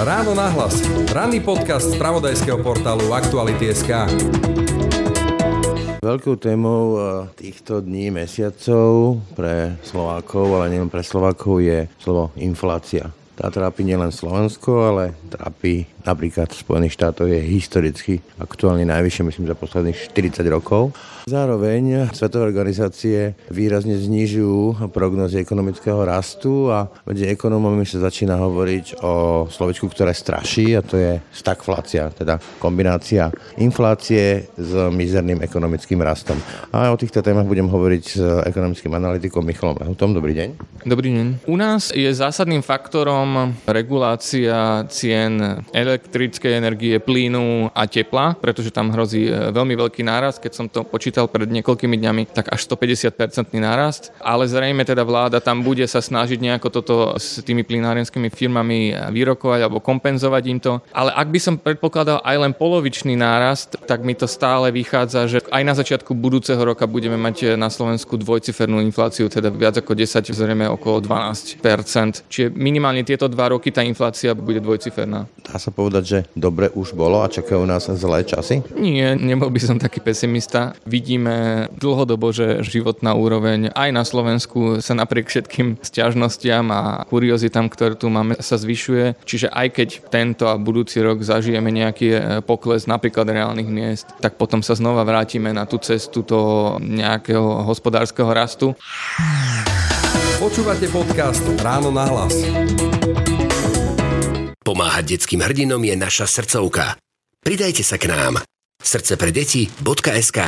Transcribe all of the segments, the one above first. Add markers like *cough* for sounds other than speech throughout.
Ráno nahlas. Ranný podcast z pravodajského portálu Aktuality.sk. Veľkou témou eh, týchto dní, mesiacov pre Slovákov, ale nielen pre Slovákov je slovo inflácia. Tá trápi nielen Slovensko, ale trápi napríklad v Spojených štátoch je historicky aktuálne najvyššie, myslím, za posledných 40 rokov. Zároveň svetové organizácie výrazne znižujú prognozy ekonomického rastu a medzi ekonomami sa začína hovoriť o slovičku, ktoré straší a to je stagflácia, teda kombinácia inflácie s mizerným ekonomickým rastom. A o týchto témach budem hovoriť s ekonomickým analytikom Michalom Lehutom. Dobrý deň. Dobrý deň. U nás je zásadným faktorom regulácia cien elektrickej energie, plynu a tepla, pretože tam hrozí veľmi veľký náraz, keď som to počítal čítal pred niekoľkými dňami, tak až 150% nárast. Ale zrejme teda vláda tam bude sa snažiť nejako toto s tými plinárenskými firmami vyrokovať alebo kompenzovať im to. Ale ak by som predpokladal aj len polovičný nárast, tak mi to stále vychádza, že aj na začiatku budúceho roka budeme mať na Slovensku dvojcifernú infláciu, teda viac ako 10, zrejme okolo 12%. Čiže minimálne tieto dva roky tá inflácia bude dvojciferná. Dá sa povedať, že dobre už bolo a čakajú nás zlé časy? Nie, nebol by som taký pesimista vidíme dlhodobo, že životná úroveň aj na Slovensku sa napriek všetkým stiažnostiam a kuriozitám, ktoré tu máme, sa zvyšuje. Čiže aj keď tento a budúci rok zažijeme nejaký e, pokles napríklad reálnych miest, tak potom sa znova vrátime na tú cestu toho nejakého hospodárskeho rastu. Počúvate podcast Ráno na hlas. Pomáhať detským hrdinom je naša srdcovka. Pridajte sa k nám srdcepredeti.sk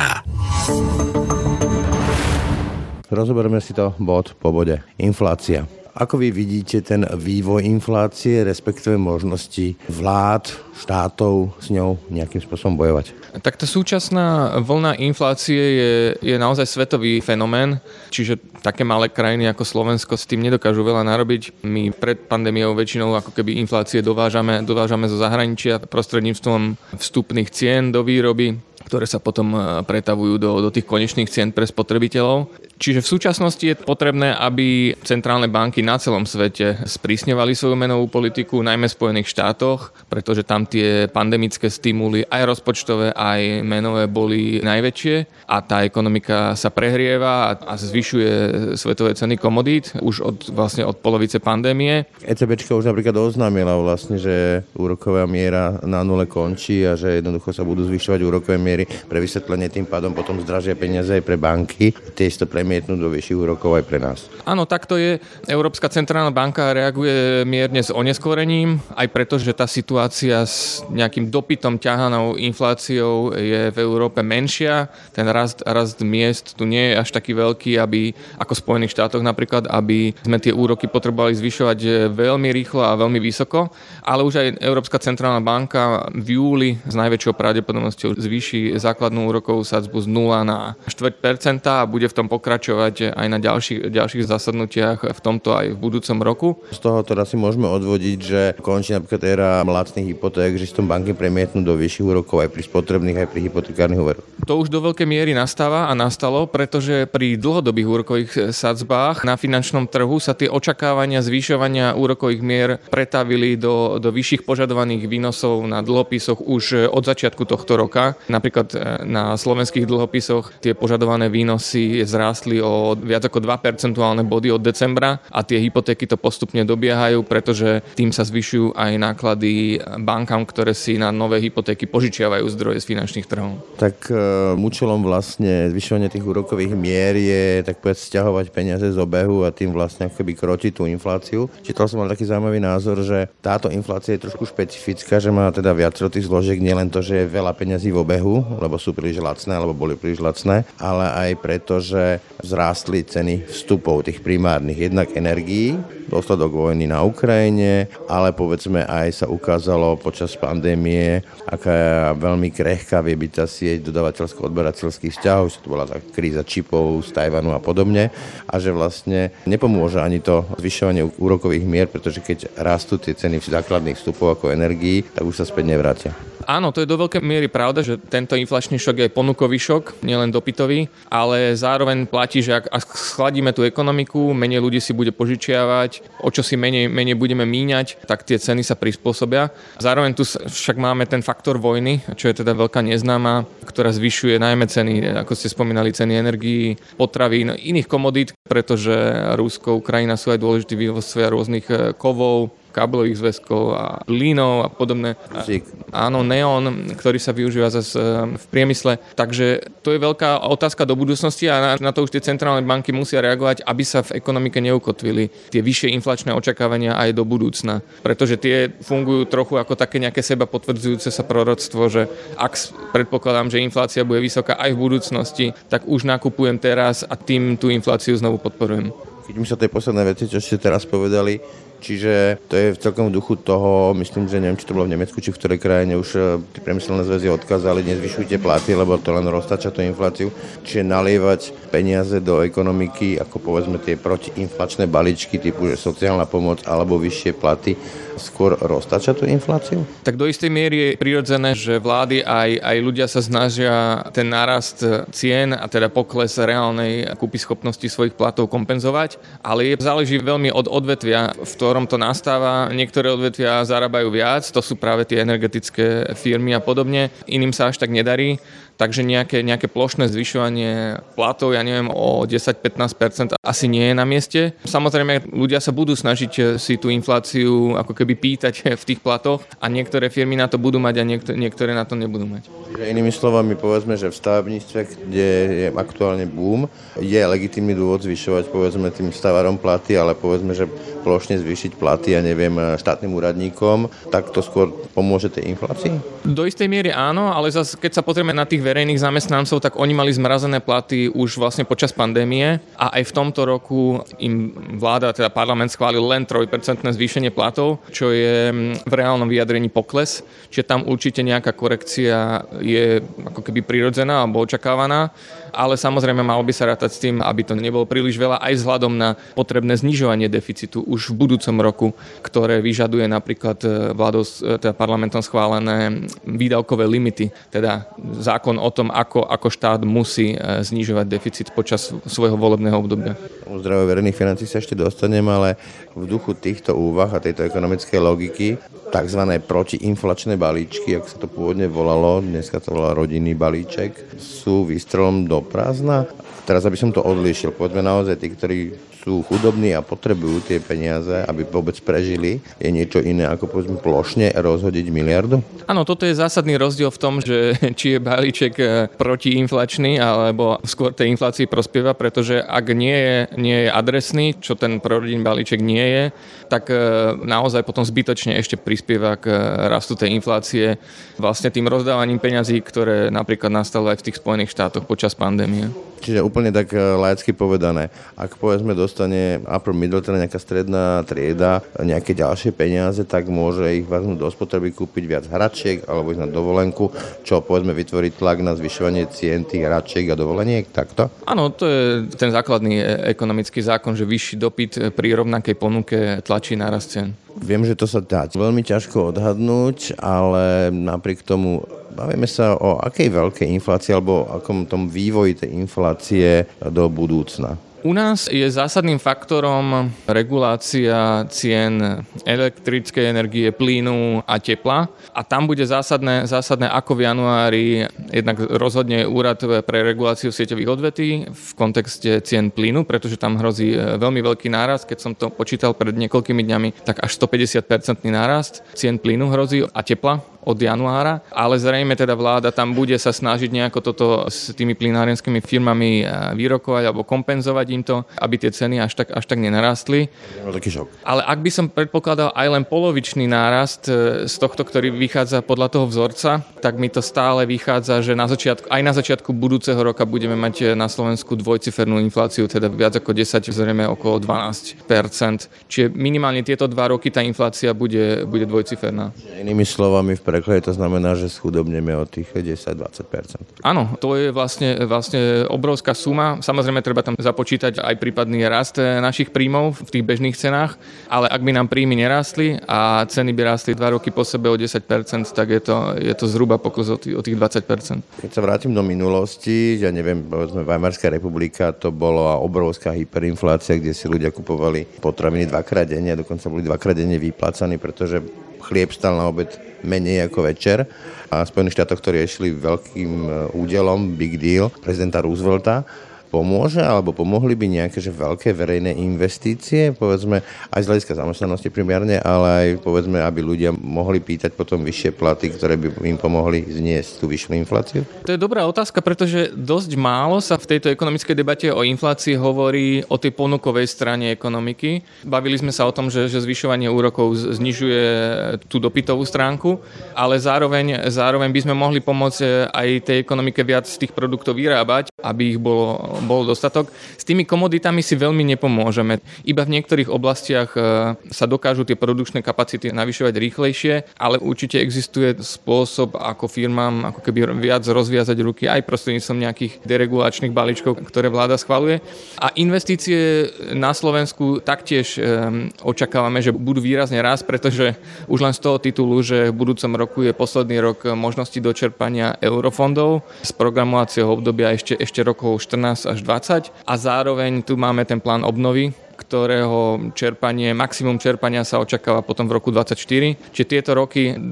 Rozoberme si to bod po bode. Inflácia. Ako vy vidíte ten vývoj inflácie, respektíve možnosti vlád, štátov s ňou nejakým spôsobom bojovať? Tak tá súčasná vlna inflácie je, je naozaj svetový fenomén, čiže také malé krajiny ako Slovensko s tým nedokážu veľa narobiť. My pred pandémiou väčšinou ako keby inflácie dovážame, dovážame zo zahraničia prostredníctvom vstupných cien do výroby ktoré sa potom e, pretavujú do, do tých konečných cien pre spotrebiteľov. Čiže v súčasnosti je potrebné, aby centrálne banky na celom svete sprísňovali svoju menovú politiku, najmä v Spojených štátoch, pretože tam tie pandemické stimuly, aj rozpočtové, aj menové, boli najväčšie a tá ekonomika sa prehrieva a zvyšuje svetové ceny komodít už od, vlastne od polovice pandémie. ECBčka už napríklad oznámila vlastne, že úroková miera na nule končí a že jednoducho sa budú zvyšovať úrokové miery pre vysvetlenie tým pádom potom zdražia peniaze aj pre banky. Tie to premie premietnúť do vyšších úrokov aj pre nás. Áno, takto je. Európska centrálna banka reaguje mierne s oneskorením, aj preto, že tá situácia s nejakým dopytom ťahanou infláciou je v Európe menšia. Ten rast, rast miest tu nie je až taký veľký, aby ako v Spojených štátoch napríklad, aby sme tie úroky potrebovali zvyšovať veľmi rýchlo a veľmi vysoko. Ale už aj Európska centrálna banka v júli s najväčšou pravdepodobnosťou zvýši základnú úrokovú sadzbu z 0 na 4% a bude v tom pokračovať aj na ďalších, ďalších zasadnutiach v tomto aj v budúcom roku. Z toho teda si môžeme odvodiť, že končí napríklad éra lacných hypoték, že si tom banky premietnú do vyšších úrokov aj pri spotrebných, aj pri hypotekárnych úveroch. To už do veľkej miery nastáva a nastalo, pretože pri dlhodobých úrokových sadzbách na finančnom trhu sa tie očakávania zvyšovania úrokových mier pretavili do, do vyšších požadovaných výnosov na dlhopisoch už od začiatku tohto roka. Napríklad e, na slovenských dlhopisoch tie požadované výnosy zrástli o viac ako 2 percentuálne body od decembra a tie hypotéky to postupne dobiehajú, pretože tým sa zvyšujú aj náklady bankám, ktoré si na nové hypotéky požičiavajú zdroje z finančných trhov. Tak uh, účelom vlastne zvyšovania tých úrokových mier je tak povedať stiahovať peniaze z obehu a tým vlastne akoby krotiť tú infláciu. Čítal som mal taký zaujímavý názor, že táto inflácia je trošku špecifická, že má teda viacero tých zložiek, nielen to, že je veľa peňazí v obehu, lebo sú príliš lacné, alebo boli príliš lacné, ale aj preto, že vzrástli ceny vstupov tých primárnych jednak energií, dôsledok vojny na Ukrajine, ale povedzme aj sa ukázalo počas pandémie, aká veľmi krehká vie byť tá sieť dodavateľsko-odberateľských vzťahov, že to bola tá kríza čipov z Tajvanu a podobne a že vlastne nepomôže ani to zvyšovanie úrokových mier, pretože keď rastú tie ceny základných vstupov ako energií, tak už sa späť nevrátia. Áno, to je do veľkej miery pravda, že tento inflačný šok je ponukový šok, nielen dopytový, ale zároveň platí že ak, ak schladíme tú ekonomiku, menej ľudí si bude požičiavať, o čo si menej, menej budeme míňať, tak tie ceny sa prispôsobia. Zároveň tu však máme ten faktor vojny, čo je teda veľká neznáma, ktorá zvyšuje najmä ceny, ako ste spomínali, ceny energií, potravín, iných komodít, pretože Rusko, Ukrajina sú aj dôležití vývozcovia rôznych eh, kovov, káblových zväzkov a plínov a podobné. Zík. Áno, neón, ktorý sa využíva zase v priemysle. Takže to je veľká otázka do budúcnosti a na to už tie centrálne banky musia reagovať, aby sa v ekonomike neukotvili tie vyššie inflačné očakávania aj do budúcna. Pretože tie fungujú trochu ako také nejaké seba potvrdzujúce sa proroctvo, že ak predpokladám, že inflácia bude vysoká aj v budúcnosti, tak už nakupujem teraz a tým tú infláciu znovu podporujem. Mi sa tie posledné veci, čo ste teraz povedali, Čiže to je v celkom duchu toho, myslím, že neviem, či to bolo v Nemecku, či v ktorej krajine už e, tie priemyselné zväzy odkázali, nezvyšujte platy, lebo to len roztača tú infláciu. Čiže nalievať peniaze do ekonomiky, ako povedzme tie protiinflačné balíčky typu že sociálna pomoc alebo vyššie platy, skôr roztača tú infláciu? Tak do istej miery je prirodzené, že vlády aj, aj ľudia sa snažia ten nárast cien a teda pokles reálnej kúpy schopnosti svojich platov kompenzovať, ale je, záleží veľmi od odvetvia, v ktorom to nastáva. Niektoré odvetvia zarábajú viac, to sú práve tie energetické firmy a podobne. Iným sa až tak nedarí. Takže nejaké, nejaké plošné zvyšovanie platov, ja neviem, o 10-15% asi nie je na mieste. Samozrejme, ľudia sa budú snažiť si tú infláciu ako keby pýtať *laughs* v tých platoch a niektoré firmy na to budú mať a niektoré, niektoré na to nebudú mať. Inými slovami povedzme, že v stavebníctve, kde je aktuálne boom, je legitímny dôvod zvyšovať povedzme tým stavarom platy, ale povedzme, že plošne zvýšiť platy, ja neviem, štátnym úradníkom, tak to skôr pomôže tej inflácii? Do istej miery áno, ale zase keď sa pozrieme na tých verejných zamestnancov, tak oni mali zmrazené platy už vlastne počas pandémie a aj v tomto roku im vláda, teda parlament schválil len 3% zvýšenie platov, čo je v reálnom vyjadrení pokles, čiže tam určite nejaká korekcia je ako keby prirodzená alebo očakávaná, ale samozrejme malo by sa rátať s tým, aby to nebolo príliš veľa aj vzhľadom na potrebné znižovanie deficitu už v budúcom roku, ktoré vyžaduje napríklad e, vládou, e, teda parlamentom schválené výdavkové limity, teda zákon o tom, ako, ako štát musí e, znižovať deficit počas svojho volebného obdobia. O zdravie verejných financí sa ešte dostanem, ale v duchu týchto úvah a tejto ekonomickej logiky tzv. protiinflačné balíčky, ako sa to pôvodne volalo, dneska to volá rodinný balíček, sú výstrelom do prázdna. Teraz, aby som to odlišil, povedzme naozaj tí, ktorí sú chudobní a potrebujú tie peniaze, aby vôbec prežili, je niečo iné ako povedzme plošne rozhodiť miliardu? Áno, toto je zásadný rozdiel v tom, že *laughs* či je balíček e, protiinflačný alebo skôr tej inflácii prospieva, pretože ak nie je, nie je adresný, čo ten prorodinný balíček nie je, tak e, naozaj potom zbytočne ešte prispieva k e, rastu tej inflácie vlastne tým rozdávaním peňazí, ktoré napríklad nastalo aj v tých Spojených štátoch počas pandémie. Čiže úplne tak laicky povedané, ak povedzme dostane upper middle, teda nejaká stredná trieda, nejaké ďalšie peniaze, tak môže ich vrhnúť do spotreby, kúpiť viac hračiek alebo ísť na dovolenku, čo povedzme vytvorí tlak na zvyšovanie cien tých hračiek a dovoleniek, takto? Áno, to je ten základný e, ekonomický zákon, že vyšší dopyt pri rovnakej ponuke tlačí nárast cien. Viem, že to sa dá veľmi ťažko odhadnúť, ale napriek tomu bavíme sa o akej veľkej inflácii alebo akom tom vývoji tej inflácie do budúcna. U nás je zásadným faktorom regulácia cien elektrickej energie, plynu a tepla. A tam bude zásadné, zásadné ako v januári jednak rozhodne úrad pre reguláciu sieťových odvetí v kontexte cien plynu, pretože tam hrozí e, veľmi veľký nárast. Keď som to počítal pred niekoľkými dňami, tak až 150-percentný nárast cien plynu hrozí a tepla od januára, ale zrejme teda vláda tam bude sa snažiť nejako toto s tými plinárenskými firmami eh, vyrokovať alebo kompenzovať im to, aby tie ceny až tak, až tak nenarastli. Ale ak by som predpokladal aj len polovičný nárast eh, z tohto, ktorý vychádza podľa toho vzorca, tak mi to stále vychádza, že na začiatku, aj na začiatku budúceho roka budeme mať eh, na Slovensku dvojcifernú infláciu, teda viac ako 10, zrejme okolo 12% Čiže minimálne tieto dva roky tá inflácia bude, bude dvojciferná. Inými slovami, v preklade to znamená, že schudobneme o tých 10-20%. Áno, to je vlastne, vlastne obrovská suma. Samozrejme, treba tam započítať aj prípadný rast našich príjmov v tých bežných cenách, ale ak by nám príjmy nerástli a ceny by rástli 2 roky po sebe o 10%, tak je to, je to zhruba pokus o tých, o tých 20%. Keď sa vrátim do minulosti, ja neviem, povedzme Weimarská republika, to bola obrovská hyperinflácia, kde si ľudia kupovali potraviny dvakrát denne, dokonca boli dvakrát denne vyplácaní, pretože chlieb stal na obed menej ako večer. A v Spojených štátoch to riešili veľkým e, údelom, big deal, prezidenta Roosevelta pomôže, alebo pomohli by nejaké že veľké verejné investície, povedzme aj z hľadiska zamestnanosti primárne, ale aj povedzme, aby ľudia mohli pýtať potom vyššie platy, ktoré by im pomohli zniesť tú vyššiu infláciu? To je dobrá otázka, pretože dosť málo sa v tejto ekonomickej debate o inflácii hovorí o tej ponukovej strane ekonomiky. Bavili sme sa o tom, že, že zvyšovanie úrokov znižuje tú dopytovú stránku, ale zároveň, zároveň by sme mohli pomôcť aj tej ekonomike viac z tých produktov vyrábať, aby ich bolo bol dostatok. S tými komoditami si veľmi nepomôžeme. Iba v niektorých oblastiach e, sa dokážu tie produkčné kapacity navyšovať rýchlejšie, ale určite existuje spôsob, ako firmám ako keby viac rozviazať ruky aj prostredníctvom nejakých deregulačných balíčkov, ktoré vláda schvaluje. A investície na Slovensku taktiež e, očakávame, že budú výrazne rásť, pretože už len z toho titulu, že v budúcom roku je posledný rok možnosti dočerpania eurofondov z programovacieho obdobia ešte, ešte rokov 14 až 20 a zároveň tu máme ten plán obnovy, ktorého čerpanie, maximum čerpania sa očakáva potom v roku 2024. Čiže tieto roky 22,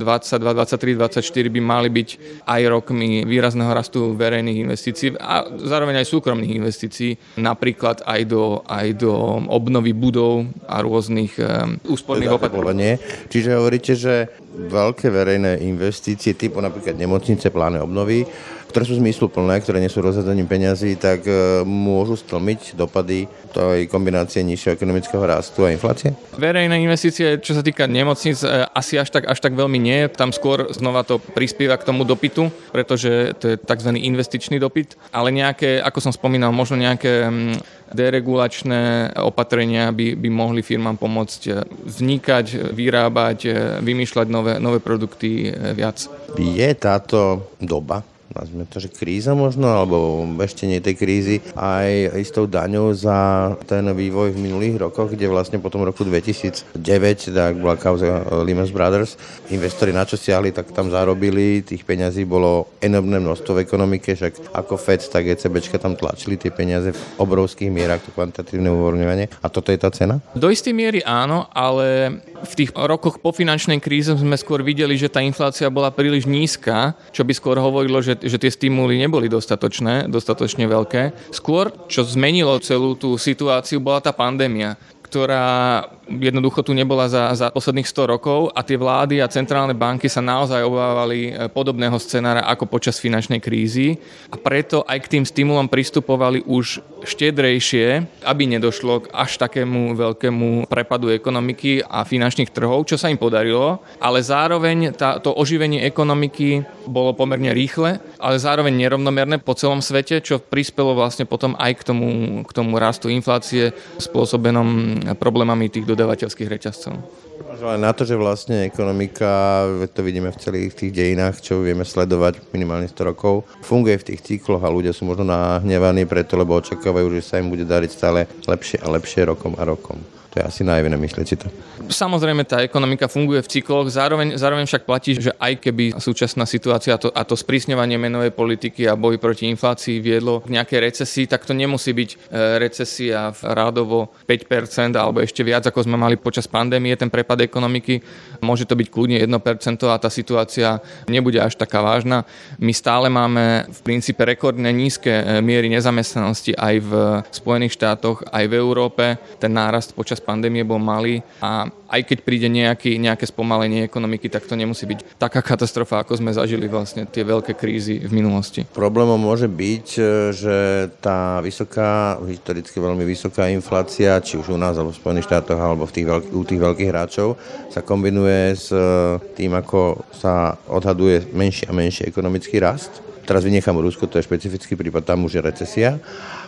23, 24 by mali byť aj rokmi výrazného rastu verejných investícií a zároveň aj súkromných investícií, napríklad aj do, aj do obnovy budov a rôznych um, úsporných opatrení. Čiže hovoríte, že veľké verejné investície typu napríklad nemocnice, plány obnovy ktoré sú zmysluplné, ktoré nie sú rozhľadaním peňazí, tak e, môžu stlmiť dopady tej kombinácie nižšieho ekonomického rastu a inflácie? Verejné investície, čo sa týka nemocnic, e, asi až tak, až tak veľmi nie. Tam skôr znova to prispieva k tomu dopytu, pretože to je tzv. investičný dopyt. Ale nejaké, ako som spomínal, možno nejaké mm, deregulačné opatrenia by, by mohli firmám pomôcť e, vznikať, vyrábať, vymýšľať nové, nové produkty viac. Je táto doba, nazvime to, že kríza možno, alebo ešte nie tej krízy, aj istou daňou za ten vývoj v minulých rokoch, kde vlastne po tom roku 2009, tak bola kauza Lehman Brothers, investori na čo siahli, tak tam zarobili, tých peňazí bolo enormné množstvo v ekonomike, však ako Fed, tak ECBčka tam tlačili tie peniaze v obrovských mierach, to kvantitatívne uvoľňovanie. A toto je tá cena? Do istej miery áno, ale v tých rokoch po finančnej kríze sme skôr videli, že tá inflácia bola príliš nízka, čo by skôr hovorilo, že, že tie stimuly neboli dostatočné, dostatočne veľké. Skôr, čo zmenilo celú tú situáciu, bola tá pandémia ktorá jednoducho tu nebola za, za posledných 100 rokov a tie vlády a centrálne banky sa naozaj obávali e, podobného scenára ako počas finančnej krízy. A preto aj k tým stimulom pristupovali už štedrejšie, aby nedošlo k až takému veľkému prepadu ekonomiky a finančných trhov, čo sa im podarilo, ale zároveň tá, to oživenie ekonomiky bolo pomerne rýchle, ale zároveň nerovnomerné po celom svete, čo prispelo vlastne potom aj k tomu, k tomu rastu inflácie spôsobenom problémami tých dodávateľských reťazcov. Na to, že vlastne ekonomika, to vidíme v celých tých dejinách, čo vieme sledovať minimálne 100 rokov, funguje v tých cykloch a ľudia sú možno nahnevaní preto, lebo očakávajú, že sa im bude dariť stále lepšie a lepšie rokom a rokom. To je asi najviné, myslíte si to? Samozrejme, tá ekonomika funguje v cykloch, zároveň, zároveň však platí, že aj keby súčasná situácia to, a to sprísňovanie menovej politiky a boj proti inflácii viedlo k nejakej recesii, tak to nemusí byť e, recesia v rádovo 5% alebo ešte viac, ako sme mali počas pandémie, ten prepad ekonomiky. Môže to byť kľudne 1% a tá situácia nebude až taká vážna. My stále máme v princípe rekordne nízke e, miery nezamestnanosti aj v Spojených štátoch, aj v Európe. Ten nárast počas pandémie bol malý a aj keď príde nejaký, nejaké spomalenie ekonomiky, tak to nemusí byť taká katastrofa, ako sme zažili vlastne tie veľké krízy v minulosti. Problémom môže byť, e, že tá vysoká, historicky veľmi vysoká inflácia, či už u nás alebo v Spojených štátoch alebo v tých veľk- u tých veľkých hráčov, sa kombinuje s e, tým, ako sa odhaduje menší a menší ekonomický rast Teraz vynechám Rusko, to je špecifický prípad, tam už je recesia.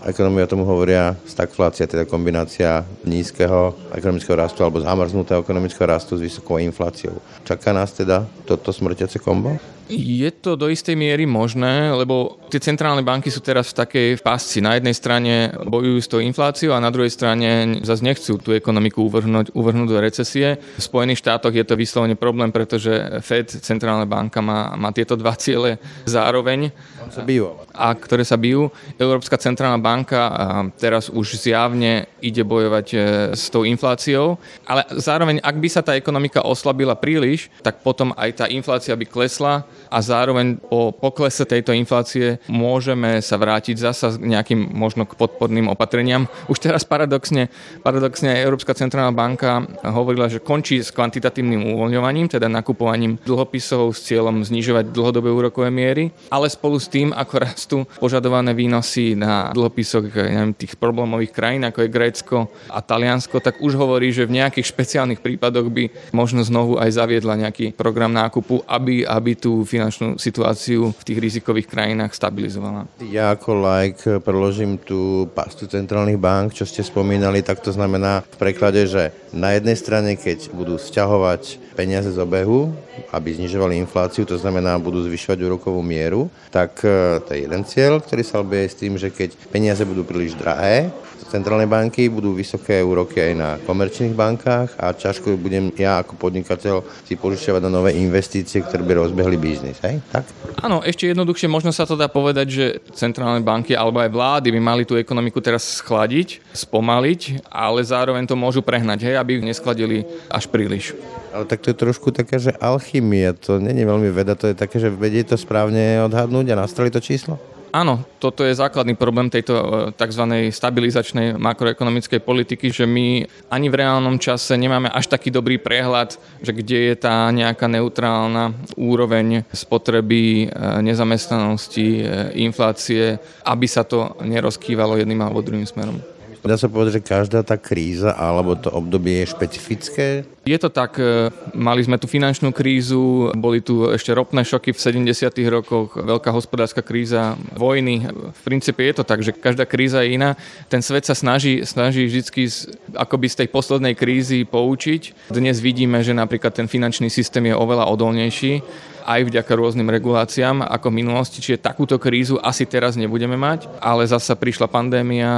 Ekonomia tomu hovoria stagflácia, teda kombinácia nízkeho ekonomického rastu alebo zamrznutého ekonomického rastu s vysokou infláciou. Čaká nás teda toto smrťace kombo? Je to do istej miery možné, lebo tie centrálne banky sú teraz v takej pásci. Na jednej strane bojujú s tou infláciou a na druhej strane zase nechcú tú ekonomiku uvrhnúť, uvrhnúť do recesie. V Spojených štátoch je to vyslovene problém, pretože Fed, centrálna banka, má, má tieto dva ciele zároveň. Sa bijú. A ktoré sa bijú. Európska centrálna banka teraz už zjavne ide bojovať e, s tou infláciou, ale zároveň, ak by sa tá ekonomika oslabila príliš, tak potom aj tá inflácia by klesla a zároveň po poklese tejto inflácie môžeme sa vrátiť zasa k nejakým možno k podporným opatreniam. Už teraz paradoxne, paradoxne Európska centrálna banka hovorila, že končí s kvantitatívnym uvoľňovaním, teda nakupovaním dlhopisov s cieľom znižovať dlhodobé úrokové miery, ale spolu s tým, ako rastú požadované výnosy na dlhopisoch neviem, tých problémových krajín, ako je Grécko a Taliansko, tak už hovorí, že v nejakých špeciálnych prípadoch by možno znovu aj zaviedla nejaký program nákupu, aby, aby tú finančnú situáciu v tých rizikových krajinách stabilizovala. Ja ako like preložím tú pastu centrálnych bank, čo ste spomínali, tak to znamená v preklade, že na jednej strane, keď budú sťahovať peniaze z obehu, aby znižovali infláciu, to znamená, budú zvyšovať úrokovú mieru, tak e, to je jeden cieľ, ktorý sa obie s tým, že keď peniaze budú príliš drahé, centrálnej banky, budú vysoké úroky aj na komerčných bankách a ťažko budem ja ako podnikateľ si požičiavať na nové investície, ktoré by rozbehli biznis. Hej? Tak? Áno, ešte jednoduchšie možno sa to dá povedať, že centrálne banky alebo aj vlády by mali tú ekonomiku teraz schladiť, spomaliť, ale zároveň to môžu prehnať, hej, aby neskladili až príliš. Ale tak to je trošku také, že alchymia, to není veľmi veda, to je také, že vedie to správne odhadnúť a nastrali to číslo? Áno, toto je základný problém tejto e, tzv. stabilizačnej makroekonomickej politiky, že my ani v reálnom čase nemáme až taký dobrý prehľad, že kde je tá nejaká neutrálna úroveň spotreby, e, nezamestnanosti, e, inflácie, aby sa to nerozkývalo jedným alebo druhým smerom. Dá sa povedať, že každá tá kríza alebo to obdobie je špecifické? Je to tak, e, mali sme tu finančnú krízu, boli tu ešte ropné šoky v 70. rokoch, veľká hospodárska kríza, vojny. V princípe je to tak, že každá kríza je iná. Ten svet sa snaží, snaží vždy akoby z tej poslednej krízy poučiť. Dnes vidíme, že napríklad ten finančný systém je oveľa odolnejší aj vďaka rôznym reguláciám ako v minulosti, čiže takúto krízu asi teraz nebudeme mať, ale zasa prišla pandémia,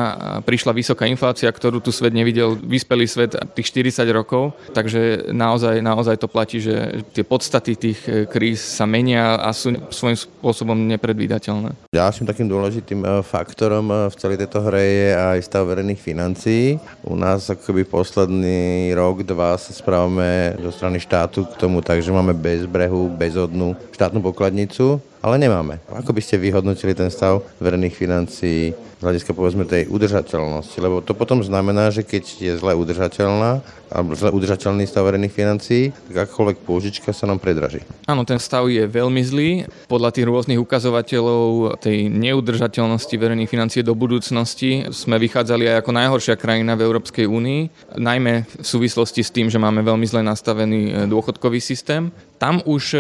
prišla vysoká inflácia, ktorú tu svet nevidel, vyspelý svet tých 40 rokov, takže naozaj, naozaj to platí, že tie podstaty tých e, kríz sa menia a sú svojím spôsobom nepredvídateľné. Ďalším takým dôležitým e, faktorom e, v celej tejto hre je aj stav verejných financií. U nás akoby posledný rok, dva sa správame zo strany štátu k tomu, takže máme bez brehu, bez od národnú štátnu pokladnicu, ale nemáme. Ako by ste vyhodnotili ten stav verejných financií z hľadiska povedzme tej udržateľnosti? Lebo to potom znamená, že keď je zle udržateľná, alebo zle udržateľný stav verejných financií, tak akokoľvek pôžička sa nám predraží. Áno, ten stav je veľmi zlý. Podľa tých rôznych ukazovateľov tej neudržateľnosti verejných financií do budúcnosti sme vychádzali aj ako najhoršia krajina v Európskej únii, najmä v súvislosti s tým, že máme veľmi zle nastavený e, dôchodkový systém. Tam už e,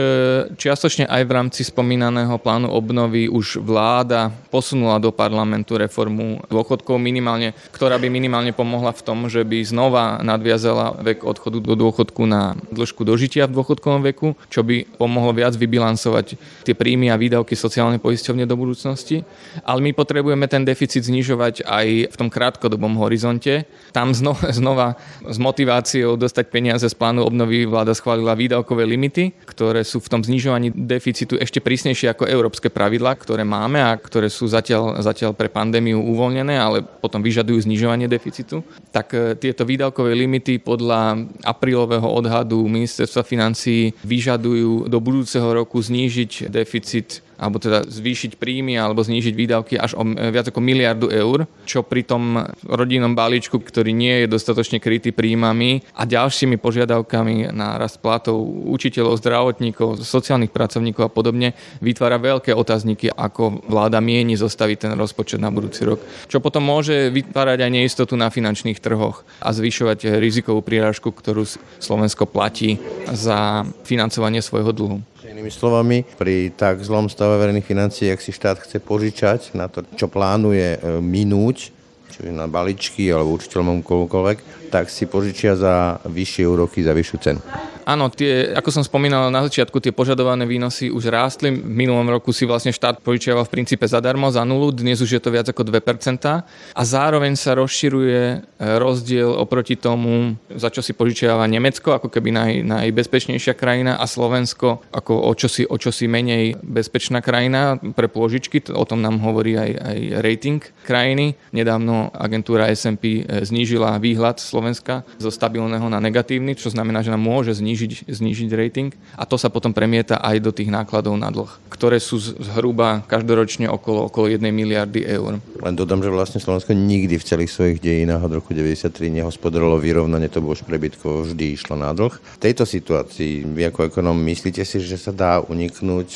čiastočne aj v rámci spomínaného plánu obnovy už vláda posunula do parlamentu reformu dôchodkov minimálne, ktorá by minimálne pomohla v tom, že by znova nadviazala vek odchodu do dôchodku na dĺžku dožitia v dôchodkovom veku, čo by pomohlo viac vybilancovať tie príjmy a výdavky sociálnej poisťovne do budúcnosti. Ale my potrebujeme ten deficit znižovať aj v tom krátkodobom horizonte. Tam znova, *laughs* znova s motiváciou dostať peniaze z plánu obnovy vláda schválila výdavkové limity, ktoré sú v tom znižovaní deficitu ešte prísnejšie ako európske pravidlá, ktoré máme a ktoré sú zatiaľ, zatiaľ pre pandémiu uvoľnené, ale potom vyžadujú znižovanie deficitu. Tak e, tieto výdavkové limity podľa aprílového odhadu ministerstva financí vyžadujú do budúceho roku znížiť deficit alebo teda zvýšiť príjmy alebo znížiť výdavky až o viac ako miliardu eur, čo pri tom rodinnom balíčku, ktorý nie je dostatočne krytý príjmami a ďalšími požiadavkami na rast platov učiteľov, zdravotníkov, sociálnych pracovníkov a podobne, vytvára veľké otázniky, ako vláda mieni zostaviť ten rozpočet na budúci rok. Čo potom môže vytvárať aj neistotu na finančných trhoch a zvyšovať rizikovú prírážku, ktorú Slovensko platí za financovanie svojho dlhu. Inými slovami, pri tak zlom stave verejných financií, ak si štát chce požičať na to, čo plánuje e, minúť, či na baličky alebo učiteľom koľkoľvek, tak si požičia za vyššie úroky, za vyššiu cenu. Áno, tie, ako som spomínal na začiatku, tie požadované výnosy už rástli. V minulom roku si vlastne štát požičiaval v princípe zadarmo, za nulu, dnes už je to viac ako 2%. A zároveň sa rozširuje e, rozdiel oproti tomu, za čo si požičiava Nemecko, ako keby naj, najbezpečnejšia krajina a Slovensko ako o čosi, o čosi menej bezpečná krajina pre pôžičky. O tom nám hovorí aj, aj rating krajiny. Nedávno agentúra S&P e, znížila výhľad Slovenska zo stabilného na negatívny, čo znamená, že nám môže znížiť, znížiť rating a to sa potom premieta aj do tých nákladov na dlh, ktoré sú zhruba každoročne okolo, okolo 1 miliardy eur. Len dodám, že vlastne Slovensko nikdy v celých svojich dejinách od roku 93 nehospodarilo vyrovnanie, to bolo už prebytko, vždy išlo na dlh. V tejto situácii vy ako ekonom myslíte si, že sa dá uniknúť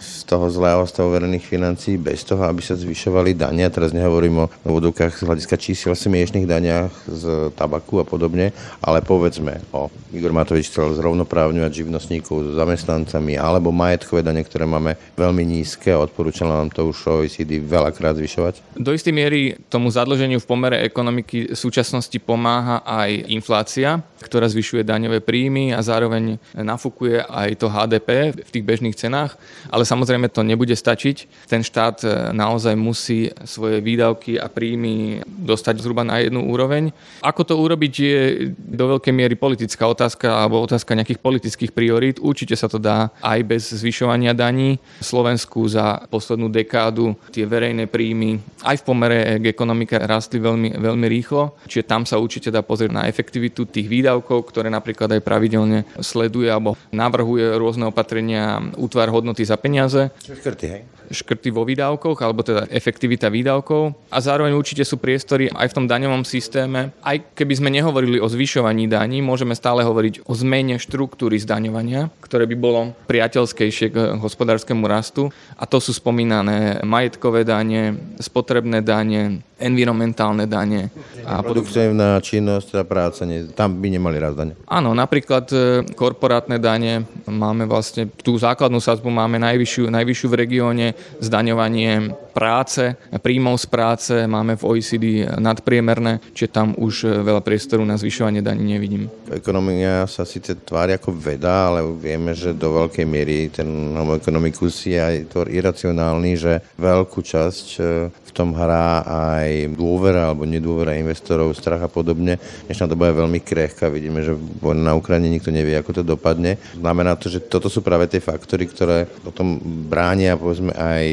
z toho zlého stavu verejných financií bez toho, aby sa zvyšovali dania. Teraz nehovorím o vodokách z hľadiska čísiel smiešných daniach z tabaku a podobne, ale povedzme o Igor Matovič chcel zrovnoprávňovať živnostníkov s zamestnancami alebo majetkové dane, ktoré máme veľmi nízke a odporúčala nám to už OECD veľakrát zvyšovať? Do istej miery tomu zadlženiu v pomere ekonomiky v súčasnosti pomáha aj inflácia, ktorá zvyšuje daňové príjmy a zároveň nafúkuje aj to HDP v tých bežných cenách, ale samozrejme to nebude stačiť. Ten štát e, naozaj musí svoje výdavky a príjmy dostať zhruba na jednu úroveň. Ako to urobiť je do veľkej miery politická otázka alebo otázka nejakých politických priorít. Určite sa to dá aj bez zvyšovania daní. V Slovensku za poslednú dekádu tie verejné príjmy aj v pomere k ekonomike rastli veľmi, veľmi rýchlo, čiže tam sa určite dá pozrieť na efektivitu tých výdavkov, ktoré napríklad aj pravidelne sleduje alebo navrhuje rôzne opatrenia útvar hodnoty za peniaze. Škrty, hej? Škrty vo výdavkoch, alebo teda efektivita výdavkov. A zároveň určite sú priestory aj v tom daňovom systéme. Aj keby sme nehovorili o zvyšovaní daní, môžeme stále hovoriť o zmene štruktúry zdaňovania, ktoré by bolo priateľskejšie k hospodárskému rastu. A to sú spomínané majetkové dane, spotrebné dane, environmentálne dane. A produktívna činnosť a práca, nie, tam by nemali raz dane. Áno, napríklad e, korporátne dane, máme vlastne tú základnú sadzbu máme najvyššiu, najvyššiu v regióne, zdaňovanie práce, príjmov z práce máme v OECD nadpriemerné, čiže tam už e, veľa priestoru na zvyšovanie daní nevidím. Ekonomia sa síce tvári ako veda, ale vieme, že do veľkej miery ten homo economicus je aj to iracionálny, že veľkú časť e, v tom hrá aj dôvera alebo nedôvera investorov, strach a podobne. Dnešná doba je veľmi krehká, vidíme, že na Ukrajine nikto nevie, ako to dopadne. Znamená to, že toto sú práve tie faktory, ktoré potom bránia povedzme aj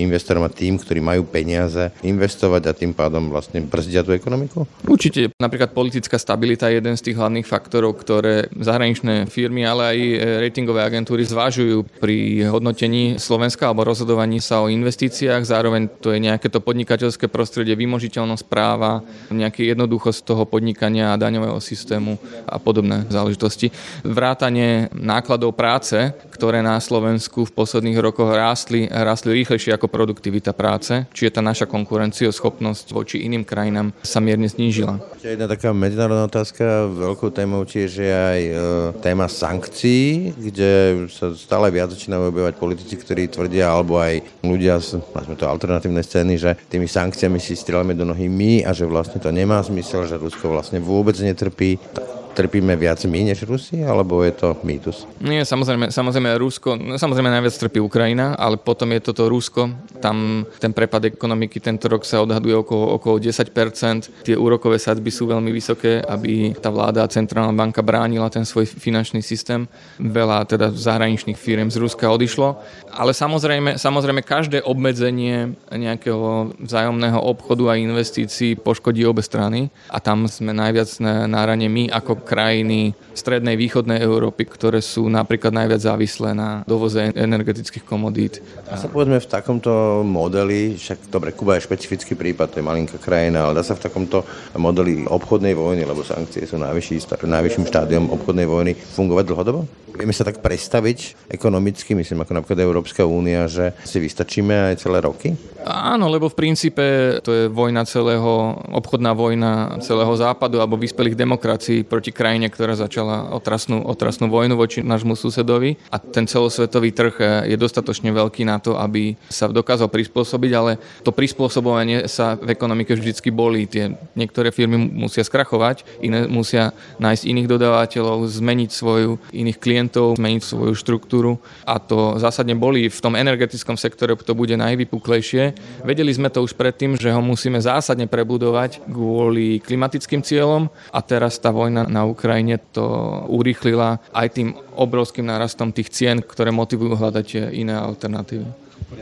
investorom a tým, ktorí majú peniaze, investovať a tým pádom vlastne brzdia tú ekonomiku? Určite. Napríklad politická stabilita je jeden z tých hlavných faktorov, ktoré zahraničné firmy, ale aj ratingové agentúry zvážujú pri hodnotení Slovenska alebo rozhodovaní sa o investíciách. Zároveň to je nejaké to podnikateľské prostredie, vymožiteľnosť práva, nejaké jednoduchosť toho podnikania a daňového systému a podobné záležitosti. Vrátanie nákladov práce, ktoré na Slovensku v posledných rokoch rástli, rástli rýchlejšie ako produktivita práce, čiže tá naša konkurencioschopnosť voči iným krajinám sa mierne znížila. Jedna taká medzinárodná otázka, veľkou témou tiež je aj e, téma sankcií, kde sa stále viac začínajú objavať politici, ktorí tvrdia, alebo aj ľudia z to alternatívne scény, že tými sankciami si strieľame do nohy my a že vlastne to nemá zmysel, že Rusko vlastne vôbec netrpí trpíme viac my než Rusi, alebo je to mýtus? Nie, samozrejme, samozrejme Rusko, no, samozrejme najviac trpí Ukrajina, ale potom je toto Rusko, tam ten prepad ekonomiky tento rok sa odhaduje okolo, okolo 10%, tie úrokové sadzby sú veľmi vysoké, aby tá vláda a centrálna banka bránila ten svoj finančný systém. Veľa teda zahraničných firm z Ruska odišlo, ale samozrejme, samozrejme každé obmedzenie nejakého vzájomného obchodu a investícií poškodí obe strany a tam sme najviac na, na rane my ako krajiny strednej východnej Európy, ktoré sú napríklad najviac závislé na dovoze energetických komodít. Dá sa povedzme v takomto modeli, však dobre, Kuba je špecifický prípad, to je malinká krajina, ale dá sa v takomto modeli obchodnej vojny, lebo sankcie sú najvyšší, najvyšším štádiom obchodnej vojny, fungovať dlhodobo? Vieme sa tak predstaviť ekonomicky, myslím ako napríklad Európska únia, že si vystačíme aj celé roky? Áno, lebo v princípe to je vojna celého, obchodná vojna celého západu alebo vyspelých demokracií proti proti krajine, ktorá začala otrasnú, otrasnú vojnu voči nášmu susedovi a ten celosvetový trh eh, je dostatočne veľký na to, aby sa dokázal prispôsobiť, ale to prispôsobovanie sa v ekonomike vždycky bolí. Tie niektoré firmy musia skrachovať, iné musia nájsť iných dodávateľov, zmeniť svoju iných klientov, zmeniť svoju štruktúru a to zásadne bolí. V tom energetickom sektore to bude najvypuklejšie. Vedeli sme to už predtým, že ho musíme zásadne prebudovať kvôli klimatickým cieľom a teraz tá vojna na Ukrajine to urýchlila aj tým obrovským nárastom tých cien, ktoré motivujú hľadať iné alternatívy.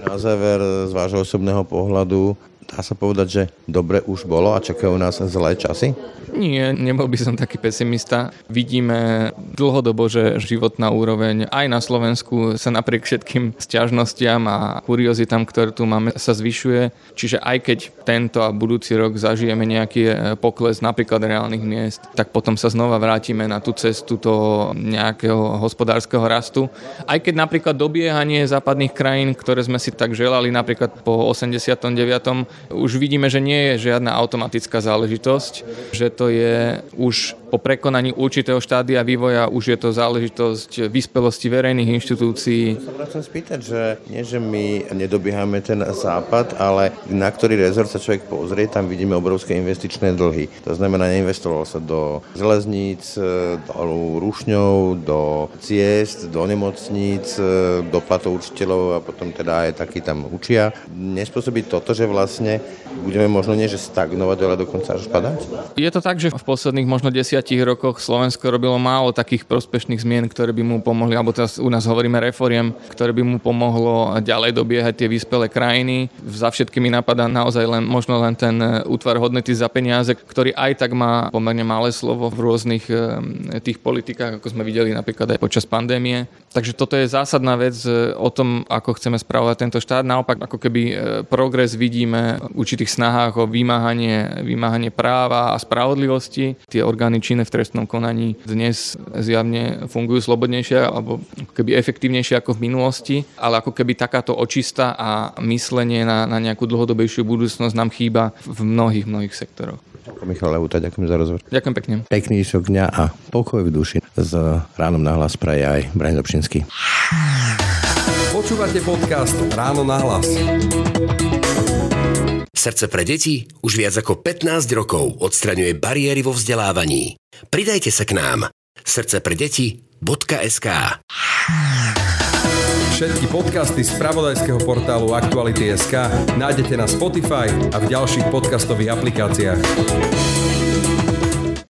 Na záver z vášho osobného pohľadu dá sa povedať, že dobre už bolo a čakajú nás zlé časy? Nie, nebol by som taký pesimista. Vidíme dlhodobo, že životná úroveň aj na Slovensku sa napriek všetkým stiažnostiam a kuriozitám, ktoré tu máme, sa zvyšuje. Čiže aj keď tento a budúci rok zažijeme nejaký e, pokles napríklad reálnych miest, tak potom sa znova vrátime na tú cestu toho nejakého hospodárskeho rastu. Aj keď napríklad dobiehanie západných krajín, ktoré sme si tak želali napríklad po 89 už vidíme, že nie je žiadna automatická záležitosť, že to je už po prekonaní určitého štádia vývoja, už je to záležitosť vyspelosti verejných inštitúcií. Sa chcem spýtať, že nie, že my nedobiehame ten západ, ale na ktorý rezort sa človek pozrie, tam vidíme obrovské investičné dlhy. To znamená, neinvestovalo sa do železníc, do rušňov, do ciest, do nemocníc, do platov učiteľov a potom teda aj takí tam učia. Nespôsobí toto, že vlastne budeme možno nie, že stagnovať, ale dokonca až padať? Je to tak, že v posledných možno desiatich rokoch Slovensko robilo málo takých prospešných zmien, ktoré by mu pomohli, alebo teraz u nás hovoríme reforiem, ktoré by mu pomohlo ďalej dobiehať tie vyspelé krajiny. Za všetkými napadá naozaj len, možno len ten e, útvar hodnoty za peniaze, ktorý aj tak má pomerne malé slovo v rôznych e, tých politikách, ako sme videli napríklad aj počas pandémie. Takže toto je zásadná vec e, o tom, ako chceme spravovať tento štát. Naopak, ako keby progres vidíme určitých snahách o vymáhanie, vymáhanie práva a spravodlivosti. Tie orgány činné v trestnom konaní dnes zjavne fungujú slobodnejšie alebo keby efektívnejšie ako v minulosti, ale ako keby takáto očista a myslenie na, na nejakú dlhodobejšiu budúcnosť nám chýba v mnohých, mnohých sektoroch. Michal Lehuta, ďakujem za rozhovor. Ďakujem pekne. Pekný šok dňa a pokoj v duši. S ránom na hlas praje aj Brian Dobšinský. Počúvate podcast Ráno na hlas. Srdce pre deti už viac ako 15 rokov odstraňuje bariéry vo vzdelávaní. Pridajte sa k nám. Srdce pre deti.sk Všetky podcasty z pravodajského portálu Aktuality.sk nájdete na Spotify a v ďalších podcastových aplikáciách.